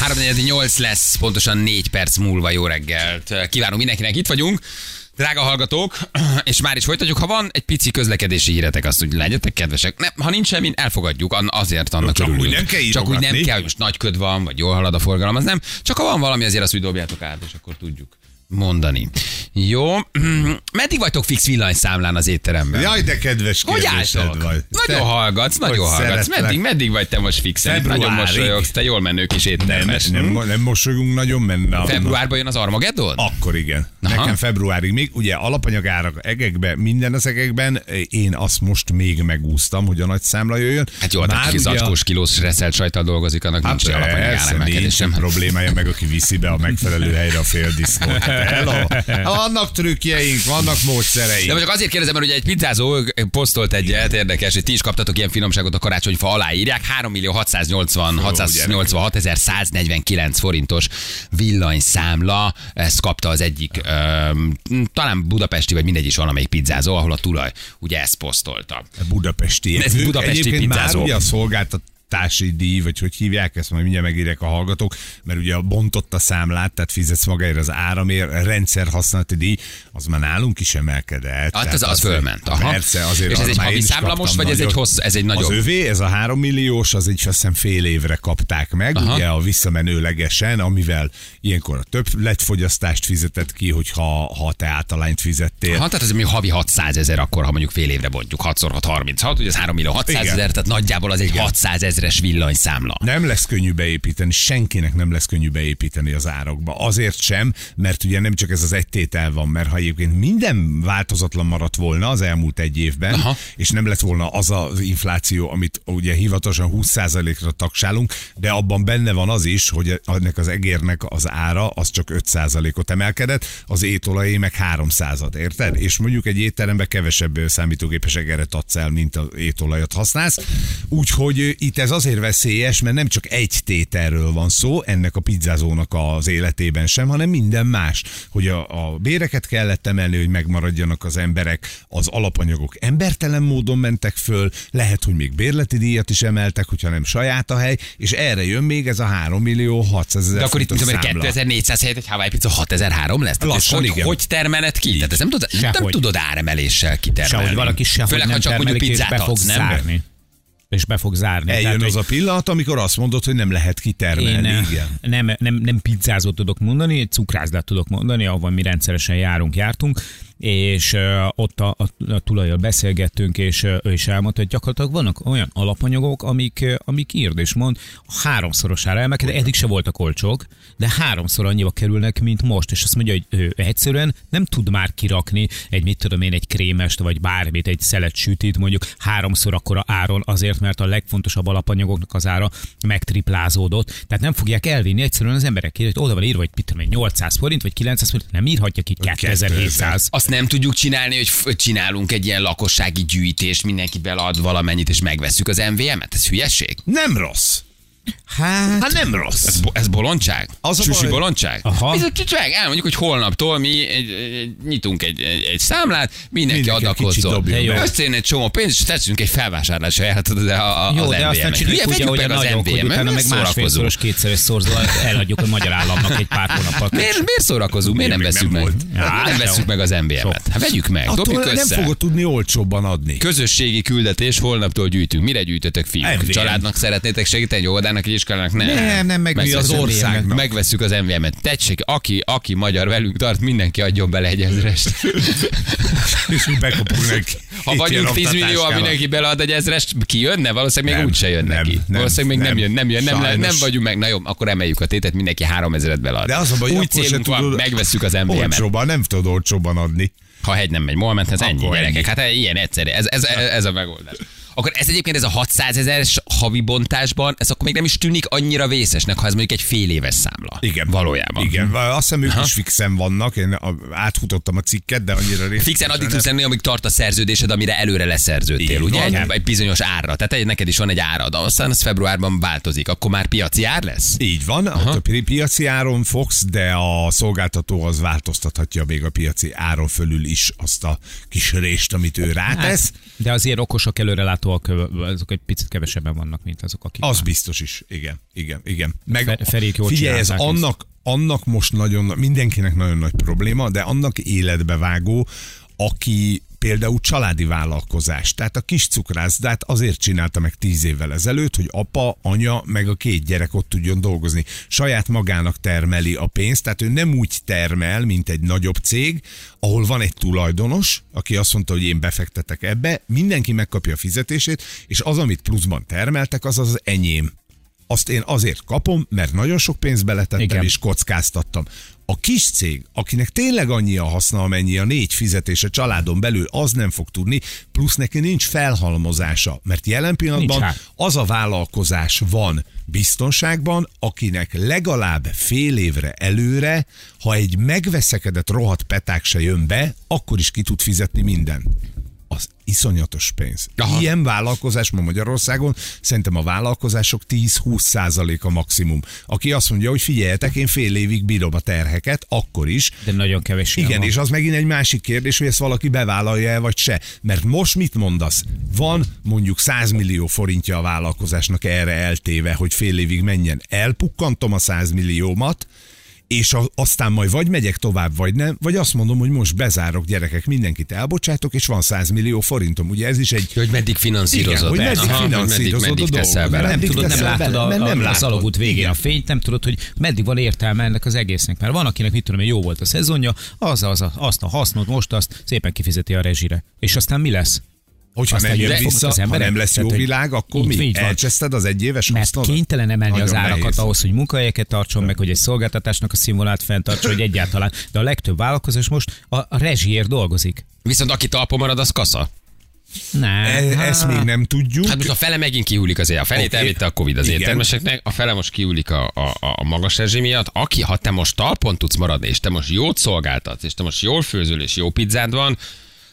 348 lesz, pontosan 4 perc múlva jó reggelt. Kívánunk mindenkinek, itt vagyunk. Drága hallgatók, és már is folytatjuk. Ha van egy pici közlekedési híretek, azt úgy legyetek kedvesek. Nem, ha nincs semmi, elfogadjuk, azért annak Csak örülünk. úgy nem kell Csak úgy nem írogatni. kell, hogy most nagy köd van, vagy jól halad a forgalom, az nem. Csak ha van valami, azért azt úgy dobjátok át, és akkor tudjuk mondani. Jó. Meddig vagytok fix villanyszámlán az étteremben? Jaj, de kedves Hogy álltok? vagy. Nagyon hallgatsz, nagyon hallgatsz. szeretlek. Meddig, meddig vagy te most fixen? Nagyon mosolyogsz, te jól menő kis éttermes. nem, nem, nem mosolyogunk nagyon, mert Februárban jön az Armageddon? Akkor igen. Aha. Nekem februárig még, ugye alapanyagárak egekben, minden az egekben, én azt most még megúsztam, hogy a nagy számla jöjjön. Hát jó, tehát aki zacskós kilós reszelt sajtal dolgozik, annak Hát nincs persze, alapanyagáremelkedés nincs sem. problémája meg, aki viszi be a megfelelő helyre a féldisznót. Hát Hello. Vannak trükkjeink, vannak módszereink. De csak azért kérdezem, mert ugye egy pizzázó posztolt egyet, érdekes, hogy ti is kaptatok ilyen finomságot a karácsonyfa alá írják. 3 millió 680, 686 149 forintos villanyszámla, ezt kapta az egyik, öm, talán budapesti, vagy mindegy is valamelyik pizzázó, ahol a tulaj ugye ezt posztolta. Budapesti. Ez budapesti pizzázó. már ugye a szolgáltatási díj, vagy hogy hívják ezt, majd mindjárt megírják a hallgatók, mert ugye a bontott a számlát, tehát fizetsz magáért az áramért, rendszer használati díj, az már nálunk is emelkedett. Hát az, az azért- fölment. Aha. Persze, azért És ez arra egy havi számla most, vagy ez egy, nagyot. hossz, ez egy nagyobb? Az övé, ez a három milliós, az egy azt hiszem fél évre kapták meg, Aha. ugye a visszamenőlegesen, amivel ilyenkor a több fogyasztást fizetett ki, hogyha ha te általányt fizettél. Ha, tehát ez még havi 600 ezer, akkor ha mondjuk fél évre bontjuk, 6 6 36, ugye ez 3 millió 600 Igen. ezer, tehát nagyjából az egy 600 ezeres villanyszámla. Nem lesz könnyű beépíteni, senkinek nem lesz könnyű beépíteni az árakba. Azért sem, mert ugye nem csak ez az egy tétel van, mert ha egyébként minden változatlan maradt volna az elmúlt egy évben, Aha. És nem lett volna az az infláció, amit ugye hivatalosan 20%-ra tagsálunk, de abban benne van az is, hogy ennek az egérnek az ára az csak 5%-ot emelkedett, az étolajé meg 300-at, érted? És mondjuk egy étteremben kevesebb számítógépes egeret adsz el, mint az étolajat használsz. Úgyhogy itt ez azért veszélyes, mert nem csak egy tételről van szó ennek a pizzázónak az életében sem, hanem minden más. Hogy a, a béreket kellett emelni, hogy megmaradjanak az emberek, az alapanyagok embertelen módon mentek föl, lehet, hogy még bérleti díjat is emeltek, hogyha nem saját a hely, és erre jön még ez a 3 millió 600 ezer De akkor itt hogy számla. 2400 helyett egy Hawaii pizza 6003 lesz? Tehát Lassan, és hogy, igen. hogy termeled ki? Tehát ezt nem tudod, nem Sehogy. tudod áremeléssel kitermelni. Sehogy valaki sehogy Főleg, nem ha csak mondjuk pizzát be fog adsz, nem? zárni. És be fog zárni. Eljön Tehát, az hogy a pillanat, amikor azt mondod, hogy nem lehet kitermelni. én igen. nem, nem, nem pizzázót tudok mondani, egy cukrászdát tudok mondani, ahol mi rendszeresen járunk, jártunk, és ott a, a, a tulajjal beszélgettünk, és ő is elmondta, hogy gyakorlatilag vannak olyan alapanyagok, amik, amik írd és mond, háromszorosára emelkedett, eddig se voltak olcsók, de háromszor annyiba kerülnek, mint most, és azt mondja, hogy ő egyszerűen nem tud már kirakni egy, mit tudom én, egy krémest, vagy bármit, egy szelet sütit, mondjuk háromszor akkora áron, azért, mert a legfontosabb alapanyagoknak az ára megtriplázódott. Tehát nem fogják elvinni egyszerűen az emberek, hogy oda van írva, hogy mit tudom én, 800 forint, vagy 900 forint, nem írhatja ki 2700. Azt nem tudjuk csinálni, hogy csinálunk egy ilyen lakossági gyűjtést, mindenki belead valamennyit, és megveszük az MVM-et. Ez hülyeség? Nem rossz. Hát, Hát nem rossz. Ez, ez bolondság? Az a Susi baj- bolondság? Aha. Ez csak meg, elmondjuk, hogy holnaptól mi egy, egy, nyitunk egy, egy, egy számlát, mindenki, Mindenki adakozzon. Összejön egy csomó pénzt, és teszünk egy felvásárlási ajánlatot de a, a, jó, az de aztán MVM-et. csináljuk vegyük ahogy a az nagyok, hogy MVM-et, utána meg másfélszoros, kétszeres szorzóval eladjuk a magyar államnak egy pár hónap Miért, miért szórakozunk? Miért nem nem meg? Miért nem Á, veszük sok. meg az MVM-et? Hát vegyük meg, dobjuk nem össze. fogod tudni olcsóbban adni. Közösségi küldetés, holnaptól gyűjtünk. Mire gyűjtötök, fiúk? Családnak szeretnétek segíteni, óvodának, egy iskolának? Nem. Nem, nem, meg Megveszünk az országnak. Megveszük az MVM-et. Tessék, aki, aki magyar velünk tart, mindenki adjon bele egy ezrest. És úgy bekapunk neki. Ha vagyunk ilyen 10 millió, oktatáskával. mindenki belead egy ezrest, ki jönne? Valószínűleg még úgyse jön nem, neki. nem, Valószínűleg még nem, nem. jön, nem jön, nem, nem, nem vagyunk meg. Na jó, akkor emeljük a tétet, mindenki 3000-et belead. De az a baj, se célunk van, megveszük az MVM-et. Olcsóban, nem tudod olcsóban adni. Ha hegy nem megy Mohamed, ez ennyi gyerekek. Hát ilyen egyszerű. Ez, ez, ez a megoldás. Akkor ez egyébként ez a 600 ezeres havi bontásban, ez akkor még nem is tűnik annyira vészesnek, ha ez mondjuk egy fél éves számla. Igen. Valójában. Igen, azt hiszem ők is fixen vannak, én átfutottam a cikket, de annyira részletesen Fixen addig tudsz lenni, amíg tart a szerződésed, amire előre leszerződtél, ugye? Egy, egy bizonyos árra. Tehát egy, neked is van egy árad, aztán az februárban változik. Akkor már piaci ár lesz? Így van, ott a pi- piaci áron fogsz, de a szolgáltató az változtathatja még a piaci áron fölül is azt a kis rést, amit ő rátesz. De azért okosak előre látóak, azok egy picit kevesebben vannak, mint azok, akik... Az biztos is, igen, igen, igen. Meg Fe- Ferék jól figyelj, ez annak, annak most nagyon, mindenkinek nagyon nagy probléma, de annak életbevágó, aki például családi vállalkozás. Tehát a kis cukrászdát azért csinálta meg tíz évvel ezelőtt, hogy apa, anya, meg a két gyerek ott tudjon dolgozni. Saját magának termeli a pénzt, tehát ő nem úgy termel, mint egy nagyobb cég, ahol van egy tulajdonos, aki azt mondta, hogy én befektetek ebbe, mindenki megkapja a fizetését, és az, amit pluszban termeltek, az az enyém azt én azért kapom, mert nagyon sok pénzt beletettem Igen. És kockáztattam. A kis cég, akinek tényleg annyi a haszna, amennyi a négy fizetése családon belül, az nem fog tudni, plusz neki nincs felhalmozása, mert jelen pillanatban hát. az a vállalkozás van biztonságban, akinek legalább fél évre előre, ha egy megveszekedett rohadt peták se jön be, akkor is ki tud fizetni minden. Iszonyatos pénz. Aha. Ilyen vállalkozás ma Magyarországon, szerintem a vállalkozások 10-20 százaléka maximum. Aki azt mondja, hogy figyeljetek, én fél évig bírom a terheket, akkor is, De nagyon kevés igen, van. és az megint egy másik kérdés, hogy ezt valaki bevállalja-e vagy se. Mert most mit mondasz? Van mondjuk 100 millió forintja a vállalkozásnak erre eltéve, hogy fél évig menjen. Elpukkantom a 100 milliómat, és a, aztán majd vagy megyek tovább, vagy nem, vagy azt mondom, hogy most bezárok gyerekek, mindenkit elbocsátok, és van 100 millió forintom. Ugye ez is egy... Hogy meddig finanszírozod. Igen, hogy meddig Aha, finanszírozod meddig, meddig teszel bele. nem tudod, nem látod a, a, nem a szalagút végén Igen. a fényt, nem tudod, hogy meddig van értelme ennek az egésznek. Mert van, akinek mit tudom, én, jó volt a szezonja, az, az, azt a hasznot, most azt szépen kifizeti a rezsire. És aztán mi lesz? Hogyha Aztán nem jön vissza, az ha emberek. nem lesz jó Tehát, világ, akkor mi? így. Elcseszted az egyéves Mert hasznodat? kénytelen emelni az Nagyon árakat nehéz. ahhoz, hogy munkahelyeket tartson meg, hogy egy szolgáltatásnak a színvonalát fenntartsa, hogy egyáltalán. De a legtöbb vállalkozás most a, a rezsiért dolgozik. Viszont aki talpon marad, az kasza. Nem. E- Ezt még nem tudjuk. Hát most a fele megint kihulik azért. A felét Oké. elvitte a Covid az Igen. éttermeseknek, a fele most kihulik a, a, a magas rezsi miatt. Aki, ha te most talpon tudsz maradni, és te most jót szolgáltatsz, és te most jól főzöl, és jó pizzád van,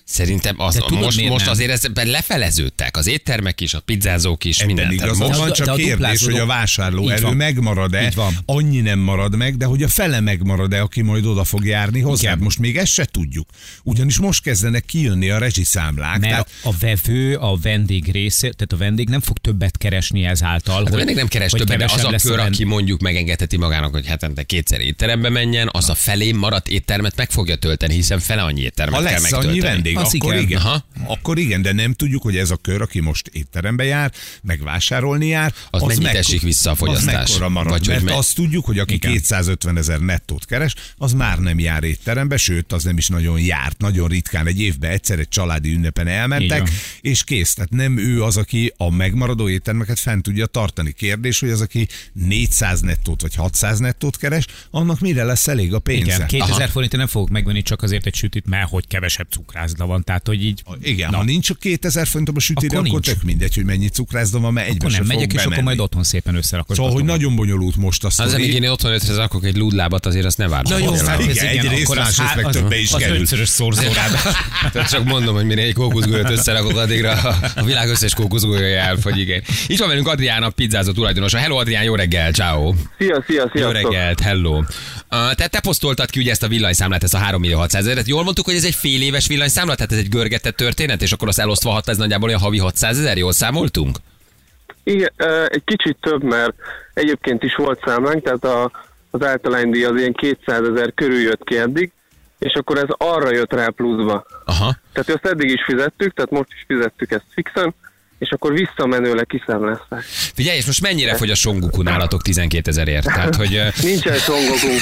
Szerintem az, De tudod, most, most nem? azért ezben lefeleződtek. Az éttermek is, a pizzázók is, Ebben minden. Igazad most, van, de csak a kérdés, duplázódó- hogy a vásárló Így erő megmarad-e, annyi nem marad meg, de hogy a fele megmarad-e, aki majd oda fog járni hozzá. Igen. Most még ezt se tudjuk. Ugyanis most kezdenek kijönni a rezsiszámlák. Mert Tehát a vevő, a vendég része, tehát a vendég nem fog többet keresni ezáltal. Hát a vendég nem keres hogy többet, de az a kör, aki mondjuk megengedheti magának, hogy hetente kétszer étterembe menjen, az a felé maradt éttermet meg fogja tölteni, hiszen fele annyi éttermet ha kell lesz annyi megtölteni. vendég, Az akkor igen. igen. Aha. Akkor igen, de nem tudjuk, hogy ez a kör, aki most étterembe jár, meg vásárolni jár, Az mennyit esik vissza a fogyasztás? Az marad, Vagy mert me- azt tudjuk, hogy aki Igen. 250 ezer nettót keres, az már nem jár étterembe, sőt, az nem is nagyon járt, nagyon ritkán egy évben egyszer egy családi ünnepen elmentek, és kész. Tehát nem ő az, aki a megmaradó éttermeket fent tudja tartani. Kérdés, hogy az, aki 400 nettót vagy 600 nettót keres, annak mire lesz elég a pénze? Igen, 2000 Aha. forintért nem fogok megvenni csak azért egy sütit, mert hogy kevesebb cukrászda van. Tehát, hogy így... Igen, Na, ha nincs a 2000 forintom a sütire, Akkor akkor, tök mindegy, hogy mennyi cukrászda van, mert egybe akkor nem megyek, és akkor bemenni. majd otthon szépen összerakod. Szóval, hogy nagyon bonyolult most a Az, sztori. amíg én otthon ötre rakok egy lúdlábat, azért azt ne várd. Na jó, Az hát igen, ez egy igen, rész, akkor az, másrészt meg az, többe is az kerül. ötszörös szorzórába. Tehát csak mondom, hogy mire egy kókuszgolyót összerakok, addigra a, a világ összes kókuszgolyója elfogy, igen. Itt van velünk Adrián, a pizzázó tulajdonosa. Hello Adrián, jó reggel, ciao. Szia, szia, Jó sziasztok! reggelt, hello. Uh, te, te posztoltad ki ugye ezt a villanyszámlát, ezt a 3 millió 600 ezeret. Jól mondtuk, hogy ez egy fél éves villanyszámla, tehát ez egy görgetett történet, és akkor azt elosztva hat, ez nagyjából olyan havi 600 ezer, jól számoltunk? Igen, egy kicsit több, mert egyébként is volt számlánk, tehát a, az általánydíj az ilyen 200 ezer körül jött ki eddig, és akkor ez arra jött rá pluszba. Aha. Tehát ezt eddig is fizettük, tehát most is fizettük ezt fixen, és akkor visszamenőleg kiszámlázták. Figyelj, és most mennyire fogy a songuku nálatok 12 ezerért? Tehát, hogy... Nincsen Oké, songokunk.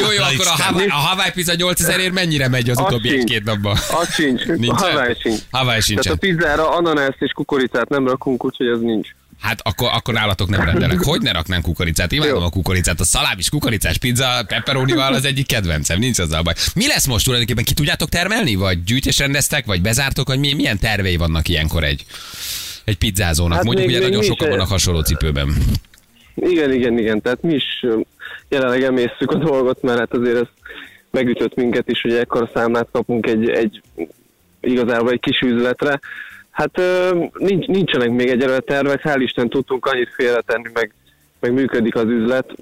jó, jó, akkor a Hawaii, a Hawaii pizza 8000ért mennyire megy az Az utóbbi sincs. egy-két napban? Az sincs. Nincsen? A Hawaii sincs. Hawaii Tehát sincsen. a pizzára ananászt és kukoricát nem rakunk, úgyhogy ez nincs. Hát akkor, akkor nálatok nem rendelek. Hogy ne raknánk kukoricát? Imádom Jó. a kukoricát. A szalámis kukoricás pizza pepperonival az egyik kedvencem. Nincs azzal baj. Mi lesz most tulajdonképpen? Ki tudjátok termelni? Vagy gyűjtés rendeztek? Vagy bezártok? Vagy mi, milyen tervei vannak ilyenkor egy, egy pizzázónak? Hát Mondjuk, még- ugye még nagyon sokan vannak hasonló cipőben. Igen, igen, igen. Tehát mi is jelenleg emésztük a dolgot, mert hát azért ez megütött minket is, hogy ekkora számlát kapunk egy, egy igazából egy kis üzletre. Hát nincs, nincsenek még egyelőre tervek, hál' Isten tudtunk annyit félretenni, meg, meg működik az üzlet,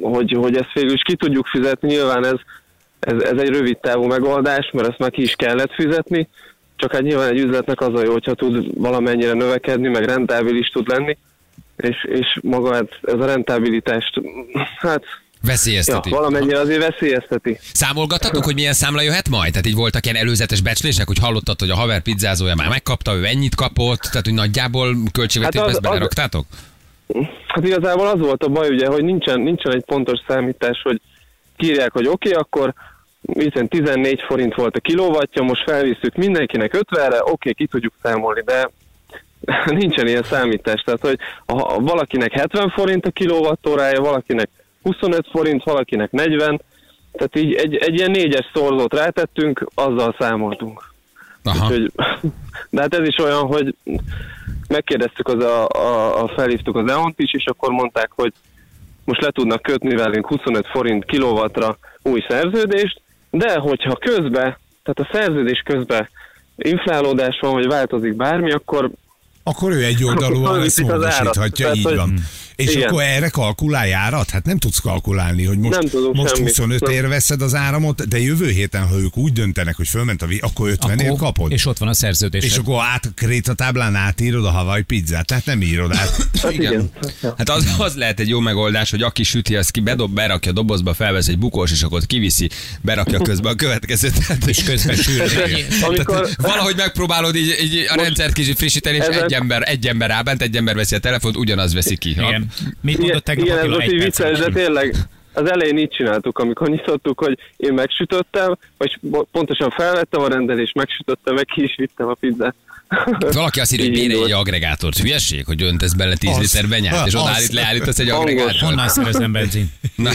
hogy, hogy ezt végül is ki tudjuk fizetni. Nyilván ez, ez, ez egy rövid távú megoldás, mert ezt már ki is kellett fizetni, csak hát nyilván egy üzletnek az a jó, hogyha tud valamennyire növekedni, meg rentábilis tud lenni, és, és maga hát ez a rentabilitást, hát ja, Veszélyezteti. valamennyire azért veszélyezteti. Számolgattatok, hogy milyen számla jöhet majd? Tehát így voltak ilyen előzetes becslések, hogy hallottad, hogy a haver pizzázója már megkapta, ő ennyit kapott, tehát hogy nagyjából költségvetésbe Hát beleraktátok? Hát igazából az volt a baj, ugye, hogy nincsen, nincsen egy pontos számítás, hogy kírják, hogy oké, okay, akkor hiszen 14 forint volt a kilóvatja, most felvisszük mindenkinek 50-re, oké, ki tudjuk számolni, de nincsen ilyen számítás. Tehát, hogy ha valakinek 70 forint a kilowattórája, valakinek 25 forint, valakinek 40, tehát így egy, egy ilyen négyes szorzót rátettünk, azzal számoltunk. Aha. Úgyhogy, de hát ez is olyan, hogy megkérdeztük, az a, a, a felhívtuk az EON-t is, és akkor mondták, hogy most le tudnak kötni velünk 25 forint kilowattra új szerződést, de hogyha közben, tehát a szerződés közben inflálódás van, vagy változik bármi, akkor Akkor ő egy oldalúan ezt módosíthatja, így hogy- van. És Igen. akkor erre kalkulálj árat? Hát nem tudsz kalkulálni, hogy most, Nem tudunk most semmit. 25 Nem. ér veszed az áramot, de jövő héten, ha ők úgy döntenek, hogy fölment a vi, akkor 50 ér kapod. és ott van a szerződés. És akkor át a krétatáblán átírod a Hawaii pizzát, tehát nem írod át. hát Igen. igen. Hát az, az lehet egy jó megoldás, hogy aki süti, az ki bedob, berakja a dobozba, felvesz egy bukós, és akkor ott kiviszi, berakja közben a következőt. Tehát, És közben sül. Amikor, Valahogy megpróbálod így, így a rendszert kicsit frissíteni, és ezek- egy ember, egy ember áll bent, egy ember veszi a telefont, ugyanaz veszi ki. Igen. Mit mondott tegnap, igen, ez most egy így vicces, de tényleg az elején így csináltuk, amikor nyitottuk, hogy én megsütöttem, vagy pontosan felvettem a rendelést, megsütöttem, meg ki is vittem a pizzát. Valaki azt írja, hogy bérelj egy agregátort. Hülyeség, hogy öntesz bele 10 Az- liter benyát, és odaállít, leállítasz egy agregátort. Honnan szerezem benzin? Na,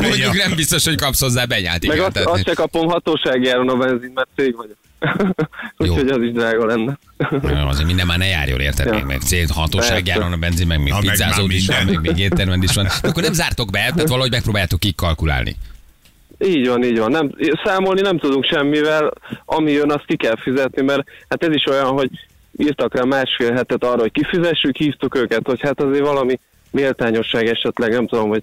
mondjuk nem biztos, hogy kapsz hozzá benyát. Meg azt, azt se kapom hatósági áron a benzin, mert cég vagyok. Úgyhogy az is drága lenne. Nem, azért minden már ne járjon, érted? Ja. Még meg cél, hatóság Persze. járon a benzin, meg még meg pizzázód is van, meg még éttermed is van. De akkor nem zártok be, tehát valahogy megpróbáljátok kikalkulálni. Így van, így van. Nem, számolni nem tudunk semmivel, ami jön, azt ki kell fizetni, mert hát ez is olyan, hogy írtak rá másfél hetet arra, hogy kifizessük, hívtuk őket, hogy hát azért valami méltányosság esetleg, nem tudom, hogy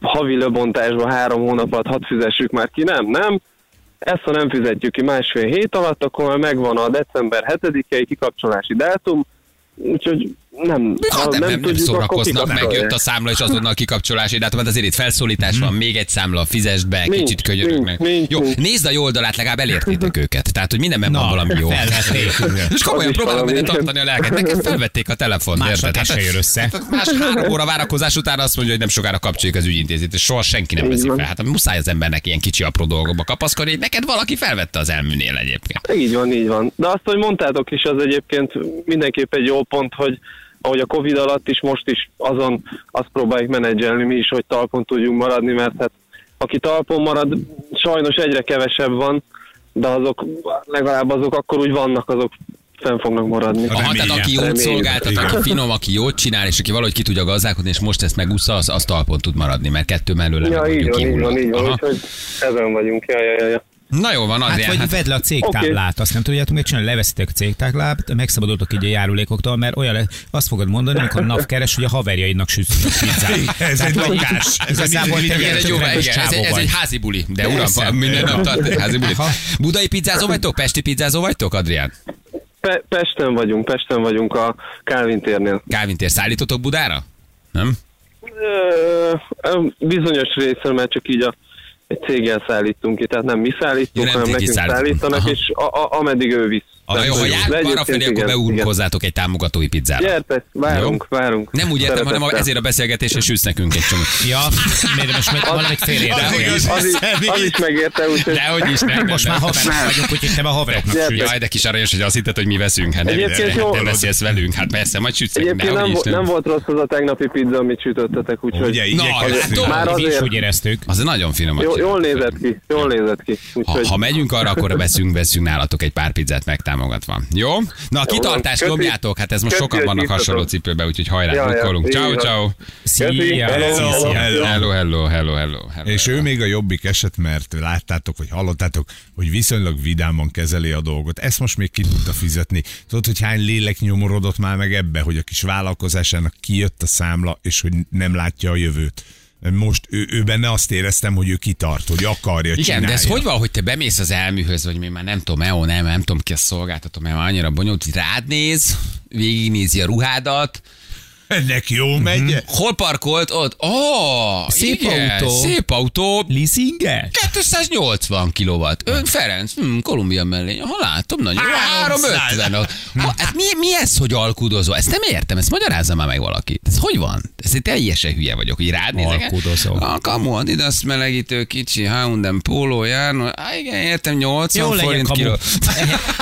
havi lebontásban három hónap alatt hadd fizessük már ki, nem, nem. Ezt, ha nem fizetjük ki másfél hét alatt, akkor már megvan a december 7-i kikapcsolási dátum, úgyhogy nem, Hát ha nem, nem, nem tudjuk, szórakoznak, meg kikapcsolják. jött a számla, és azonnal kikapcsolási dátum, hát azért itt felszólítás van, még egy számla, fizesd be, Nincs, kicsit könyörögnek. Jó, nincs. nézd a jó oldalát, legalább elértétek őket. Tehát, hogy mindenben van valami jó. És komolyan próbálom benne tartani a lelket. Neked felvették a telefon, érted? se jön össze. Hát más három óra várakozás után azt mondja, hogy nem sokára kapcsoljuk az ügyintézét, és soha senki nem veszi fel. Hát muszáj az embernek ilyen kicsi apró dolgokba kapaszkodni, hogy neked valaki felvette az elműnél egyébként. Így van, így van. De azt, hogy mondtátok is, az egyébként mindenképp egy jó pont, hogy ahogy a Covid alatt is, most is azon azt próbáljuk menedzselni mi is, hogy talpon tudjunk maradni, mert hát aki talpon marad, sajnos egyre kevesebb van, de azok, legalább azok akkor úgy vannak, azok fenn fognak maradni. Aha, tehát aki jót szolgáltat, aki finom, aki jót csinál, és aki valahogy ki tudja gazdálkodni, és most ezt megúszza, az, az talpon tud maradni, mert kettő mellőle Ja, meg így van, így van, így van, úgyhogy ezen vagyunk. Ja, ja, ja. Na jó van, Hát Adrián. vagy Hát, vedd le a cégtáblát, azt nem tudjátok még csinálni, leveszitek a cégtáblát, megszabadultok így a járulékoktól, mert olyan azt fogod mondani, amikor NAV keres, hogy a haverjaidnak sütsz a pizzát. Ez egy lakás. Ez ez ez, egy, házi buli, de uram, minden nap tart egy házi buli. Budai pizzázó vagytok? Pesti pizzázó vagytok, Adrián? Pe- Pesten vagyunk, Pesten vagyunk a Kálvin térnél. Kávin tér szállítotok Budára? Nem? Bizonyos részre, mert csak így a céggel szállítunk ki, tehát nem mi szállítunk, Ja, nem hanem nekünk szállítanak, Aha. és a, a, ameddig ő visz. Na jó, ha járunk de arra felé, akkor igen, beúrunk igen. hozzátok egy támogatói pizzára. Gyertek, várunk, várunk. Nem úgy értem, hanem ezért a beszélgetésre süsz nekünk egy csomó. Ja, miért most meg valamit félre Az igaz. Az is, az is megérte, úgyhogy Dehogy is, nem, nem, Most már haverok vagyunk, úgyhogy te a haveroknak sütsz. Jaj, de kis aranyos, hogy azt hitted, hogy mi veszünk. Hát nem, nem, jó- nem beszélsz velünk. Hát persze, majd sütsz. egyébként nem, vo- nem volt rossz az a tegnapi pizza, amit sütöttetek, úgyhogy Ugye, látod? Már Mi is azért- úgy éreztük. Az nagyon finom. jó, jól nézett ki, jól nézett ki. Ha, megyünk arra, akkor veszünk, veszünk nálatok egy pár pizzát megtámogatva. Jó? Na a kitartást nyomjátok, hát ez most Köszi, sokan vannak hasonló cipőbe, úgyhogy hajrá, Ja, drukkolunk. Ciao, ciao. Szia! Hello, hello, hello, hello. hello. És ő még a jobbik eset, mert láttátok, vagy hallottátok, hogy viszonylag vidáman kezeli a dolgot. Ezt most még ki tudta fizetni. Tudod, hogy hány lélek nyomorodott már meg ebbe, hogy a kis vállalkozásának kijött a számla, és hogy nem látja a jövőt. Most ő, ő benne azt éreztem, hogy ő kitart, hogy akarja, Igen, csinálja. de ez hogy van, hogy te bemész az elműhöz, vagy még már nem tudom, EO, nem, nem tudom ki a szolgáltató, mert már annyira bonyolult, hogy rád néz, végignézi a ruhádat, Ennek jó megy. hol parkolt, ott, ó, oh, Szép igen, autó. szép autó, Leasinges? 280 kilowatt. Ön Ferenc, hm, Kolumbia mellé. Ha látom, nagyon jó. 350. Ha, hát mi, mi ez, hogy alkudozó? Ezt nem értem, ezt magyarázza már meg valaki. Ez hogy van? Ez egy teljesen hülye vagyok, hogy rád nézek. Alkudozó. A kamu, Adidas melegítő, kicsi, H&M póló, járna. Á, igen, értem, 80 Jó forint kiló.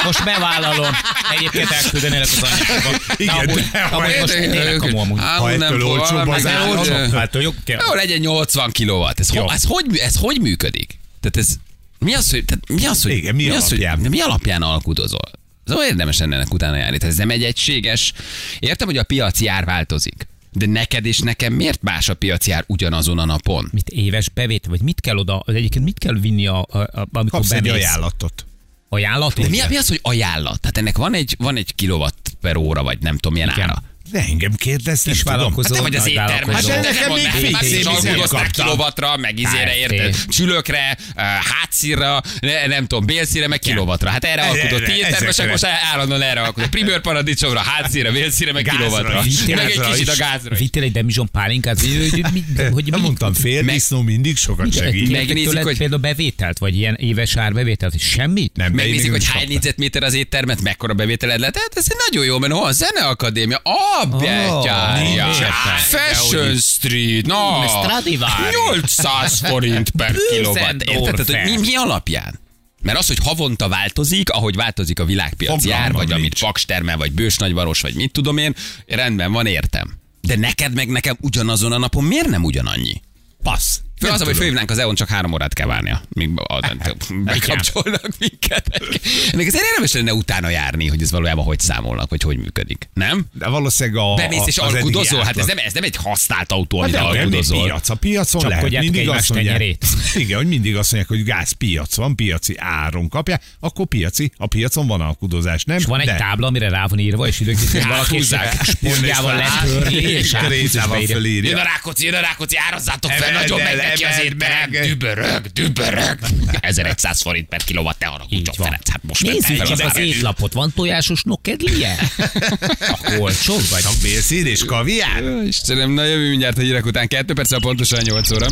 Most bevállalom. Egyébként elküldenélek az anyába. Igen, amúgy, de amúgy Érted? most kamu amúgy. Ha ettől olcsóbb az meg- áll, Jó, Hát jó, legyen 80 kilowatt. Ez, Jó. ho, ez, hogy, ez hogy működik? Tehát ez, mi az, hogy, tehát mi az, hogy, Igen, mi az, hogy, alapján? mi alapján alkudozol? Szóval érdemes ennek utána járni. Tehát ez nem egy egységes. Értem, hogy a piaci ár változik. De neked és nekem miért más a piaci ár ugyanazon a napon? Mit éves bevétel, vagy mit kell oda, az egyébként mit kell vinni, a, a, a, amikor Kapsz egy bemész? ajánlatot. Ajánlatot? De mi, mi az, hogy ajánlat? Tehát ennek van egy, van egy kilowatt per óra, vagy nem tudom milyen Igen. ára. De engem kérdez, nem Kis tudom. vállalkozó. Hát te vagy az éttermes. vállalkozó. Hát nekem még kaptam. kilowattra, meg izére KFT. érted, csülökre, eh, hátszírra, ne- nem tudom, bélszíre, meg kilowattra. Hát erre alkudott. Ti éttermesek most állandóan erre alkudott. Primőr paradicsomra, hátszírra, bélszíre, meg is, Meg egy kicsit a gázra. Vittél egy demizson pálinkát, hogy, Nem mondtam, fél disznó mindig sokat segít. Meg- Megnézik, hogy- például bevételt, vagy ilyen éves árbevételt, semmit? Nem, Megnézik, hogy nem hány négyzetméter az éttermet, mekkora bevételed lett. Hát ez nagyon jó, mert a zeneakadémia. A betyárja. Fashion Street. Na, Stradivari. 800 forint per kilowatt. Érted? Hogy mi, mi alapján? Mert az, hogy havonta változik, ahogy változik a világpiaci Fogalmam ár, vagy amit nincs. Paks termel, vagy Bősnagyvaros, vagy mit tudom én, rendben van, értem. De neked meg nekem ugyanazon a napon miért nem ugyanannyi? Passz. Fő az, hogy fölhívnánk az EON, csak három órát kell várnia, míg a, bekapcsolnak minket. Ennek azért érdemes lenne utána járni, hogy ez valójában hogy számolnak, vagy hogy működik. Nem? De valószínűleg a... Bemész és alkudozol? Hát ez nem, ez nem egy használt autó, Hát amit mint alkudozol. piac. A piacon lehet. Csapkodjátok Mindig azt mondják, tenyerét. igen, hogy mindig azt mondják, hogy gázpiac van, piaci áron kapják, akkor piaci, a piacon van alkudozás, nem? És van egy De- tábla, amire rá van írva, és időnként valaki Áthúzzák. spondjával letörli, és áthúz, és Krétával beírja. Jön fölírja. a Rákóczi, jön a Rákóczi, árazzátok fel, nagyon megy az emeld étterem. meg. Dübörög, dübörög. 1100 forint per kilowatt, te Így csak. Ferenc, hát most Nézzük fel csak az ára. étlapot. Van tojásos nokkedlie? Akkor olcsó vagy? Csak bélszín és kaviár? Istenem, na jövő mindjárt a hírek után, kettő perccel pontosan 8 óra.